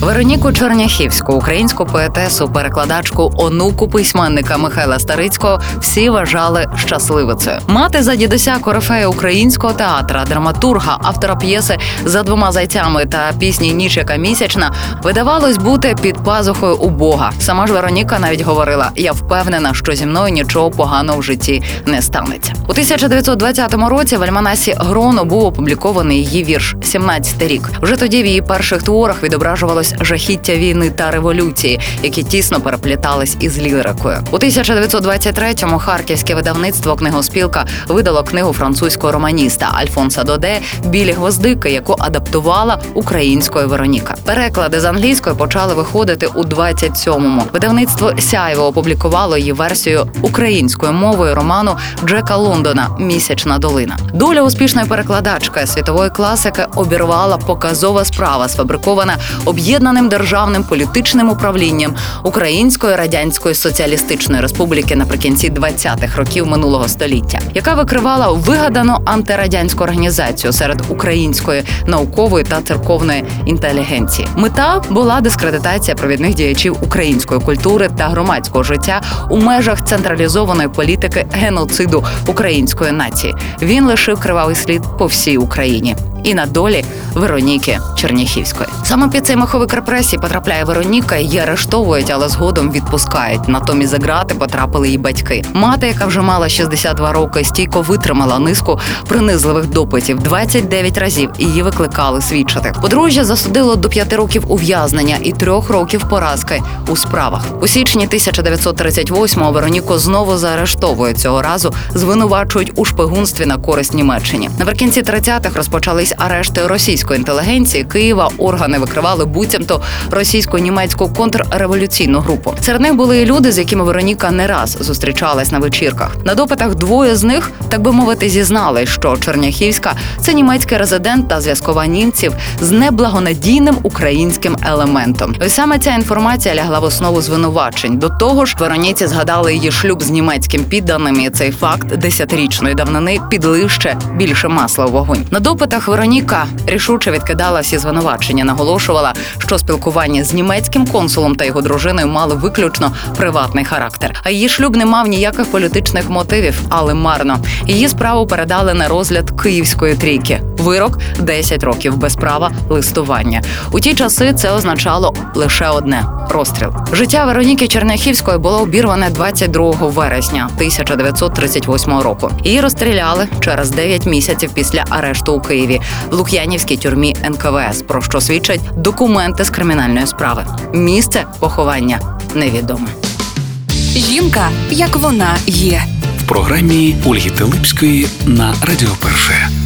Вероніку Черняхівську, українську поетесу, перекладачку, онуку письменника Михайла Старицького всі вважали щасливицею. Мати за дідуся корифея українського театра, драматурга, автора п'єси за двома зайцями та пісні Ніч яка місячна видавалось бути під пазухою у Бога. Сама ж Вероніка навіть говорила: я впевнена, що зі мною нічого поганого в житті не станеться. У 1920 році в альманасі Гроно був опублікований її вірш «17 рік. Вже тоді в її перших творах відображувалось жахіття війни та революції, які тісно переплітались із лірикою. У 1923-му харківське видавництво книгоспілка видало книгу французького романіста Альфонса Доде Білі гвоздики, яку адаптувала українською Вероніка. Переклади з англійської почали виходити у 27-му. Видавництво Сяйво опублікувало її версію українською мовою роману Джека Лондона Місячна долина. Доля успішної перекладачки світової класики обірвала показова справа, сфабрикована об'єднаним державним політичним управлінням Української радянської соціалістичної республіки наприкінці 20-х років минулого століття, яка викривала вигадану антирадянську організацію серед української наукової та церковної інтелігенції. Мета була дискредитація провідних діячів української культури та громадського життя у межах централізованої політики геноциду української нації. Він лишив кривавий слід по всій Україні. І на долі Вероніки Черніхівської. Саме під цей маховик репресій потрапляє Вероніка, її арештовують, але згодом відпускають. Натомість за грати потрапили її батьки. Мати, яка вже мала 62 роки, стійко витримала низку принизливих допитів 29 разів. Її викликали свідчити. Подружжя засудило до 5 років ув'язнення і трьох років поразки у справах. У січні 1938-го Вероніку знову заарештовують. Цього разу звинувачують у шпигунстві на користь Німеччині. Наприкінці 30-х розпочались арешти російської інтелігенції Києва. Органи викривали буцімто російсько-німецьку контрреволюційну групу. Серед них були і люди, з якими Вероніка не раз зустрічалась на вечірках. На допитах двоє з них, так би мовити, зізнали, що Черняхівська це німецький резидент та зв'язкова німців з неблагонадійним українським елементом. Ось саме ця інформація лягла в основу звинувачень. До того ж, Вероніці згадали її шлюб з німецьким підданим. І цей факт десятирічної давнини підлив ще більше масла у вогонь. На допитах Вероніка рішуче відкидала всі звинувачення, наголошувала, що спілкування з німецьким консулом та його дружиною мали виключно приватний характер. А її шлюб не мав ніяких політичних мотивів, але марно. Її справу передали на розгляд київської трійки. Вирок 10 років без права листування. У ті часи це означало лише одне розстріл. Життя Вероніки Черняхівської було обірване 22 вересня 1938 року. Її розстріляли через 9 місяців після арешту у Києві в Лук'янівській тюрмі НКВС, про що свідчать документи з кримінальної справи. Місце поховання невідоме. Жінка, як вона є. В програмі Ольги Телипської на Радіо Перше.